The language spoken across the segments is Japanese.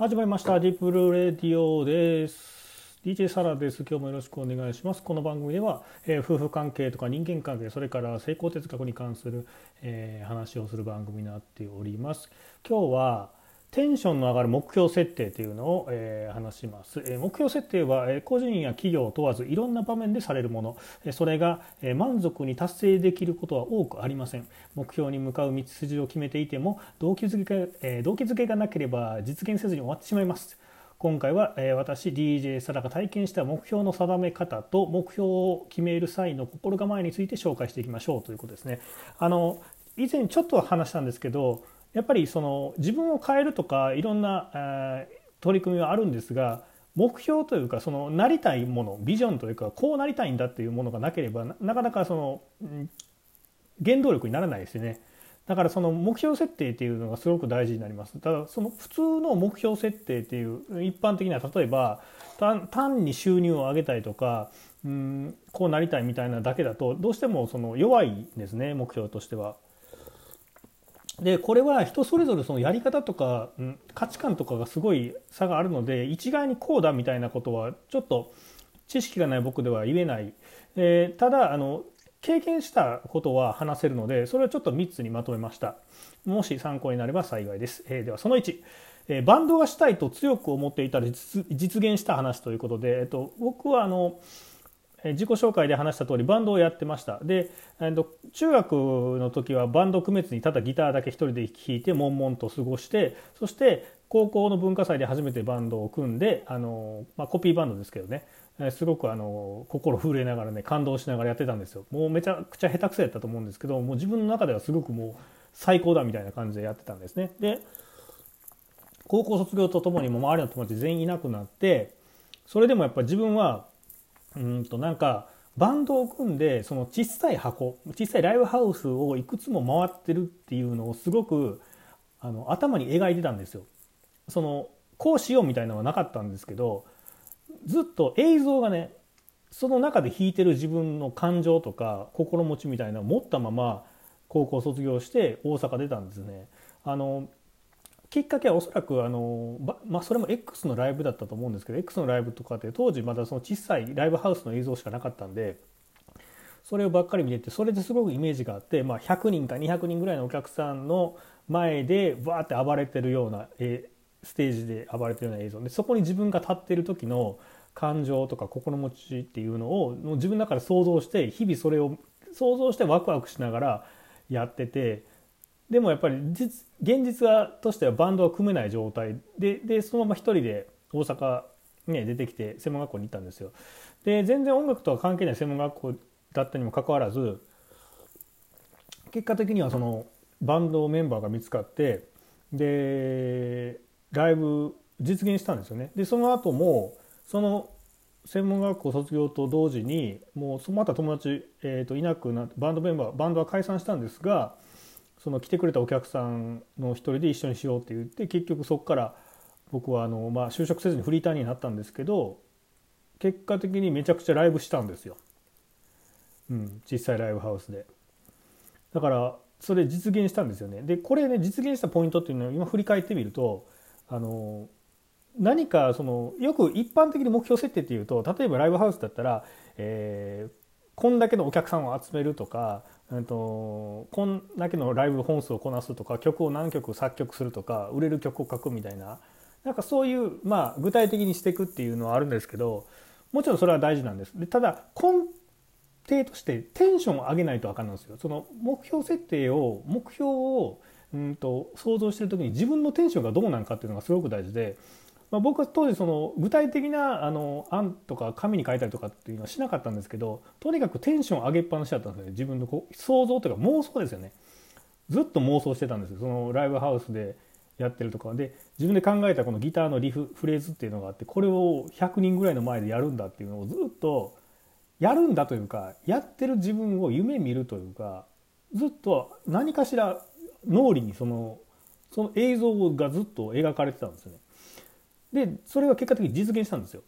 始まりました。ディープルーレディオです。DJ サラです。今日もよろしくお願いします。この番組では、えー、夫婦関係とか人間関係それから成功哲学に関する、えー、話をする番組になっております。今日はテンションの上がる目標設定というのを、えー、話します、えー、目標設定は、えー、個人や企業を問わずいろんな場面でされるもの、え、それが、え、満足に達成できることは多くありません。目標に向かう道筋を決めていても動機づけ,、え、動機づけがなければ実現せずに終わってしまいます。今回は、え、私 DJ サラが体験した目標の定め方と目標を決める際の心構えについて紹介していきましょうということですね。あの以前ちょっと話したんですけどやっぱりその自分を変えるとかいろんな、取り組みはあるんですが目標というかそのなりたいものビジョンというかこうなりたいんだっていうものがなければなかなかその原動力にならないですよね。だからその目標設定っていうのがすごく大事になります。ただその普通の目標設定っていう一般的な例えば単に収入を上げたいとかうんこうなりたいみたいなだけだとどうしてもその弱いんですね目標としては。でこれは人それぞれそのやり方とか、うん、価値観とかがすごい差があるので一概にこうだみたいなことはちょっと知識がない僕では言えない、えー、ただあの経験したことは話せるのでそれをちょっと3つにまとめました。もし参考になれば幸いです、えー、ではその1、えー、バンドがしたいと強く思っていたら実現した話ということで、えっと、僕はあの自己紹介で話した通りバンドをやってました。で中学の時はバンド区別にただギターだけ一人で弾いて悶々と過ごしてそして高校の文化祭で初めてバンドを組んであの、まあ、コピーバンドですけどね。すごくあの心震えながらね感動しながらやってたんですよ。もうめちゃくちゃ下手くそやったと思うんですけどもう自分の中ではすごくもう最高だみたいな感じでやってたんですね。で高校卒業とともにも周りの友達全員いなくなってそれでもやっぱ自分はうんとなんかバンドを組んでその小さい箱小さいライブハウスをいくつも回ってるっていうのをすごくあの頭に描いてたんですよ。そのこうしようみたいなのはなかったんですけどずっと映像がねその中で弾いてる自分の感情とか心持ちみたいなのを持ったまま高校卒業して大阪出たんですね。あのきっかけはおそらくあの、まあ、それも X のライブだったと思うんですけど X のライブとかって当時まだその小さいライブハウスの映像しかなかったんでそれをばっかり見ててそれですごくイメージがあって、まあ、100人か200人ぐらいのお客さんの前でバーって暴れてるような、えステージで暴れてるような映像でそこに自分が立ってる時の感情とか心持ちっていうのをもう自分の中で想像して日々それを想像してワクワクしながらやっててでもやっぱり実現実はとしてはバンドは組めない状態ででそのまま一人で大阪ね出てきて専門学校に行ったんですよ。で全然音楽とは関係ない専門学校だったにもかかわらず結果的にはそのバンドメンバーが見つかってでライブ実現したんですよね。でその後もその専門学校卒業と同時にもうまた友達、えー、といなくなってバンドメンバーバンドは解散したんですがその来てくれたお客さんの一人で一緒にしようって言って結局そこから僕はあの、まあ、就職せずにフリーターになったんですけど結果的にめちゃくちゃライブしたんですよ、うん、実際ライブハウスで。だからそれ実現したんですよね。でこれね実現したポイントっていうのは今振り返ってみるとあの何かそのよく一般的に目標設定っていうと例えばライブハウスだったら、えー、こんだけのお客さんを集めるとかえっと、こんだけのライブ本数をこなすとか曲を何曲作曲するとか売れる曲を書くみたいななんかそういう、まあ、具体的にしていくっていうのはあるんですけどもちろんそれは大事なんです。でただ根底としてテンションを上げないとあかんなんですよ。その目標設定を目標をうんと想像してる時に自分のテンションがどうなんかっていうのがすごく大事でまあ、僕は当時その具体的なあの案とか紙に書いたりとかっていうのはしなかったんですけどとにかくテンション上げっぱなしだったんですよね。自分のこう想像というか妄想ですよね。ずっと妄想してたんですよ。そのライブハウスでやってるとかで自分で考えたこのギターのリフフレーズっていうのがあってこれを100人ぐらいの前でやるんだっていうのをずっとやるんだというかやってる自分を夢見るというかずっと何かしら脳裏にそのその映像がずっと描かれてたんですよね。でそれが結果的に実現したんですよ。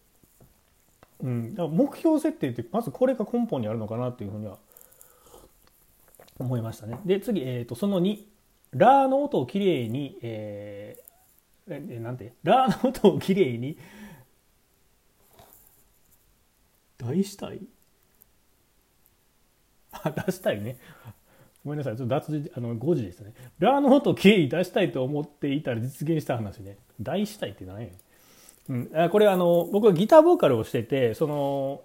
うん、だから目標設定ってまずこれが根本にあるのかなっていうふうには思いましたね。で次、えーと、その2ラーの音をきれいに、ええなんて？ラーの音をきれいに出したい？あ出したいね。ごめんなさい。ちょっと脱字あの5時ですね。ラーの音をきれいに出したいと思っていたら実現した話ね。大したいって何やね。うん、あこれあの僕はギターボーカルをしててその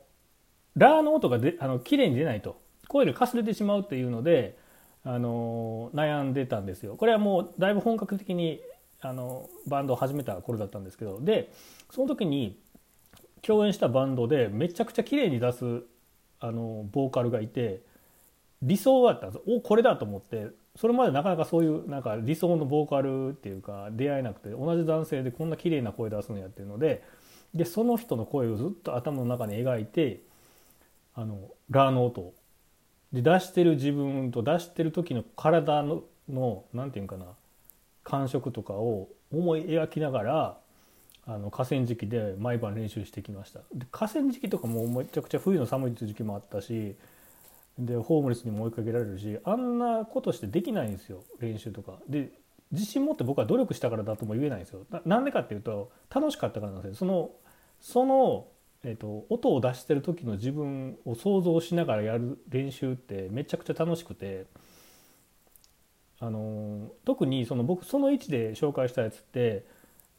ラーの音がであの綺麗に出ないと。声でかすれてしまうっていうのであの悩んでたんですよ。これはもうだいぶ本格的にあのバンドを始めた頃だったんですけど。でその時に共演したバンドでめちゃくちゃ綺麗に出すあのボーカルがいて理想だったんです。おこれだと思ってそれまでなかなかそういうなんか理想のボーカルっていうか出会えなくて同じ男性でこんな綺麗な声出すのやっていうのででその人の声をずっと頭の中に描いてあのラーの音で出してる自分と出してる時の体の何て言うかな感触とかを思い描きながらあの河川敷で毎晩練習してきました。で河川敷とかもめちゃくちゃ冬の寒い時期もあったしでホームレスにも追いかけられるしあんなことしてできないんですよ練習とか。で自信持って僕は努力したからだとも言えないんですよ。なんでかっていうと楽しかったからなんですよ。そのその、えーと、音を出してる時の自分を想像しながらやる練習ってめちゃくちゃ楽しくてあの特にその僕その位置で紹介したやつって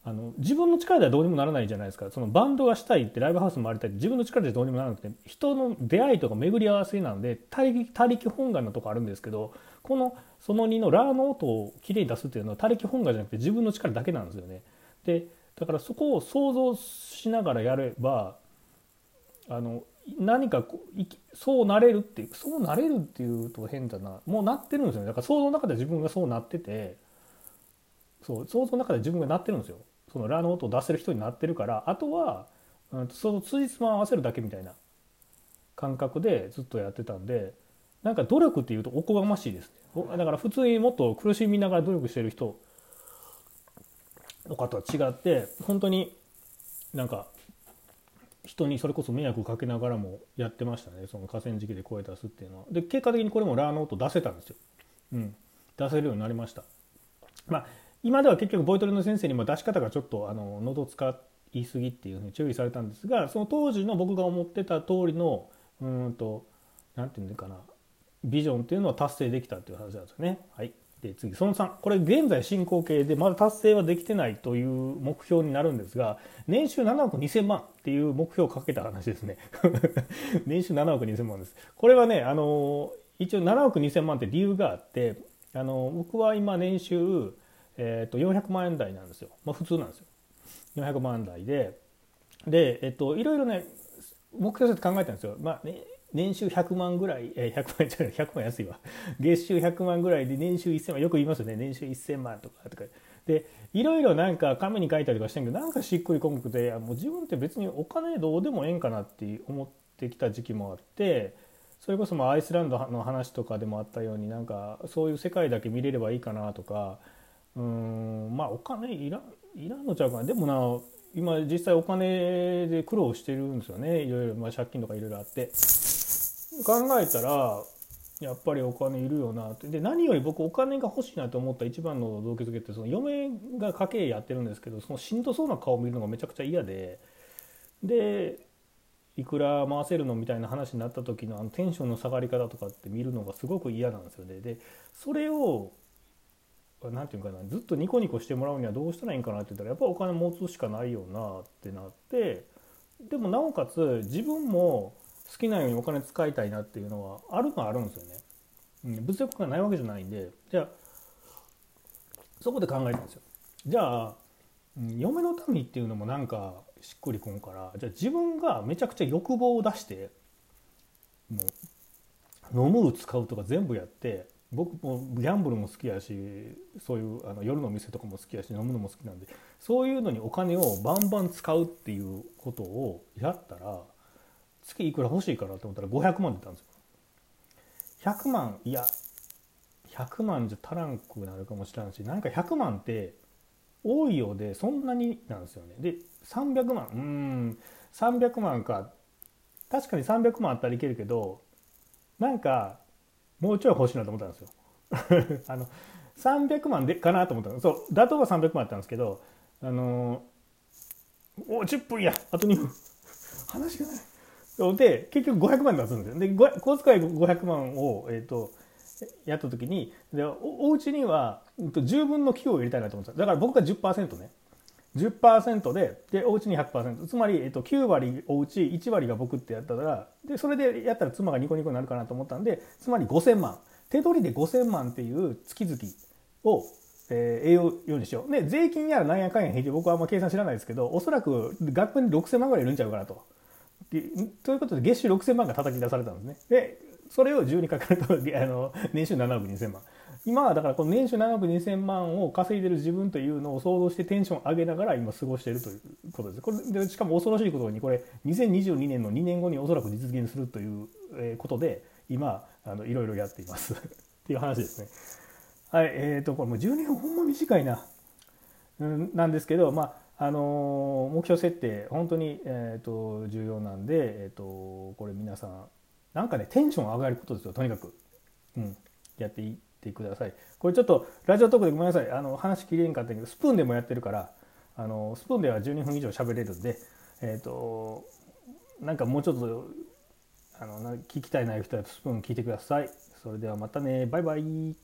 あの自分の力ではどうにもならないじゃないですか。そのバンドがしたいってライブハウス回りたいって自分の力でどうにもならなくて人の出会いとか巡り合わせなんで他力他力本願のとこあるんですけどこのその2のラーの音をきれいに出すっていうのは他力本願じゃなくて自分の力だけなんですよね。でだからそこを想像しながらやればあの何かこうそうなれるっていうそうなれるっていうと変だな。もうなってるんですよね。だから想像の中で自分がそうなっててそう想像の中で自分がなってるんですよ。そのラの音を出せる人になってるからあとは、うん、その通日も合わせるだけみたいな感覚でずっとやってたんでなんか努力っていうとおこがましいですね。だから普通にもっと苦しみながら努力してる人の方は違って本当になんか人にそれこそ迷惑をかけながらもやってましたね。その河川敷で声出すっていうのは。で結果的にこれもラーの音出せたんですよ、うん、出せるようになりました。まあ今では結局ボイトレの先生にも出し方がちょっとあの喉使いすぎっていうふうに注意されたんですがその当時の僕が思ってた通りのうんと何て言うんかなビジョンっていうのは達成できたっていう話なんですよね。はい、で次その3これ現在進行形でまだ達成はできてないという目標になるんですが年収7億2000万っていう目標をかけた話ですね。年収7億2000万です。これはねあの一応7億2000万って理由があってあの僕は今年収えー、と400万円台なんですよ、まあ、普通なんですよ。400万円台で。で、えっと、いろいろね目標設定考えたんですよ、まあね、年収100万ぐらい、えー、100万じゃない100万安いわ。月収100万ぐらいで年収1000万よく言いますよね。年収1000万とかとか。でいろいろなんか紙に書いたりとかしてんけどなんかしっくりこんくてもう自分って別にお金どうでもええんかなって思ってきた時期もあってそれこそまアイスランドの話とかでもあったようになんかそういう世界だけ見れればいいかなとかうんまあお金いらいらんのちゃうかな。でもな今実際お金で苦労してるんですよね。いろいろ、まあ、借金とかいろいろあって。考えたらやっぱりお金いるよなって。で何より僕お金が欲しいなと思った一番の動機づけってその嫁が家計やってるんですけどそのしんどそうな顔を見るのがめちゃくちゃ嫌で。でいくら回せるのみたいな話になった時のあのテンションの下がり方とかって見るのがすごく嫌なんですよね。でそれを何て言うかなずっとニコニコしてもらうにはどうしたらいいんかなって言ったらやっぱお金持つしかないよなってなってでもなおかつ自分も好きなようにお金使いたいなっていうのはあるのはあるんですよね。うん、物欲がないわけじゃないんでじゃあそこで考えたんですよ。じゃあ、嫁のためにっていうのもなんかしっくりこんからじゃあ自分がめちゃくちゃ欲望を出してもう飲む使うとか全部やって僕もギャンブルも好きやしそういうあの夜の店とかも好きやし飲むのも好きなんでそういうのにお金をバンバン使うっていうことをやったら月いくら欲しいかなと思ったら500万出たんですよ。100万いや100万じゃ足らんくなるかもしれんしなんか100万って多いようでそんなになんですよね。で300万うん300万か確かに300万あったらいけるけどなんかもうちょい欲しいなと思ったんですよ。あの300万でかなと思ったそう妥当は300万あったんですけどあのお10分やあと2分話がない。で結局500万出すんですよ。で小遣い500万を、えーと、やった時にでおお家には10分の9を入れたいなと思った。だから僕が10%ね。10%ででお家に100%つまり、えっと、9割お家1割が僕ってやったらでそれでやったら妻がニコニコになるかなと思ったんでつまり5000万手取りで5000万っていう月々を、えー、栄養ようにしようで税金やらなんやかんや引いて僕はあんま計算知らないですけどおそらく学校に6000万ぐらいいるんちゃうかなと。ということで月収6000万が叩き出されたんですね。でそれを10にかかるとあの年収7億2000万。今はだからこの年収7億2000万を稼いでる自分というのを想像してテンション上げながら今過ごしているということです。これでしかも恐ろしいことにこれ2022年の2年後におそらく実現するということで今あのいろいろやっています っていう話ですね。はい、えっ、ー、とこれもう12分ほんま短いな。なんですけど、まああの目標設定本当に、えーと、重要なんで、えーと、これ皆さんなんかねテンション上がることですよとにかく、うん、やっていってください。これちょっとラジオトークでごめんなさい。あの話切れんかったけどスプーンでもやってるからあのスプーンでは12分以上喋れるんでえっ、ー、となんかもうちょっとあの聞きたいない人はスプーン聞いてください。それではまたね。バイバイ。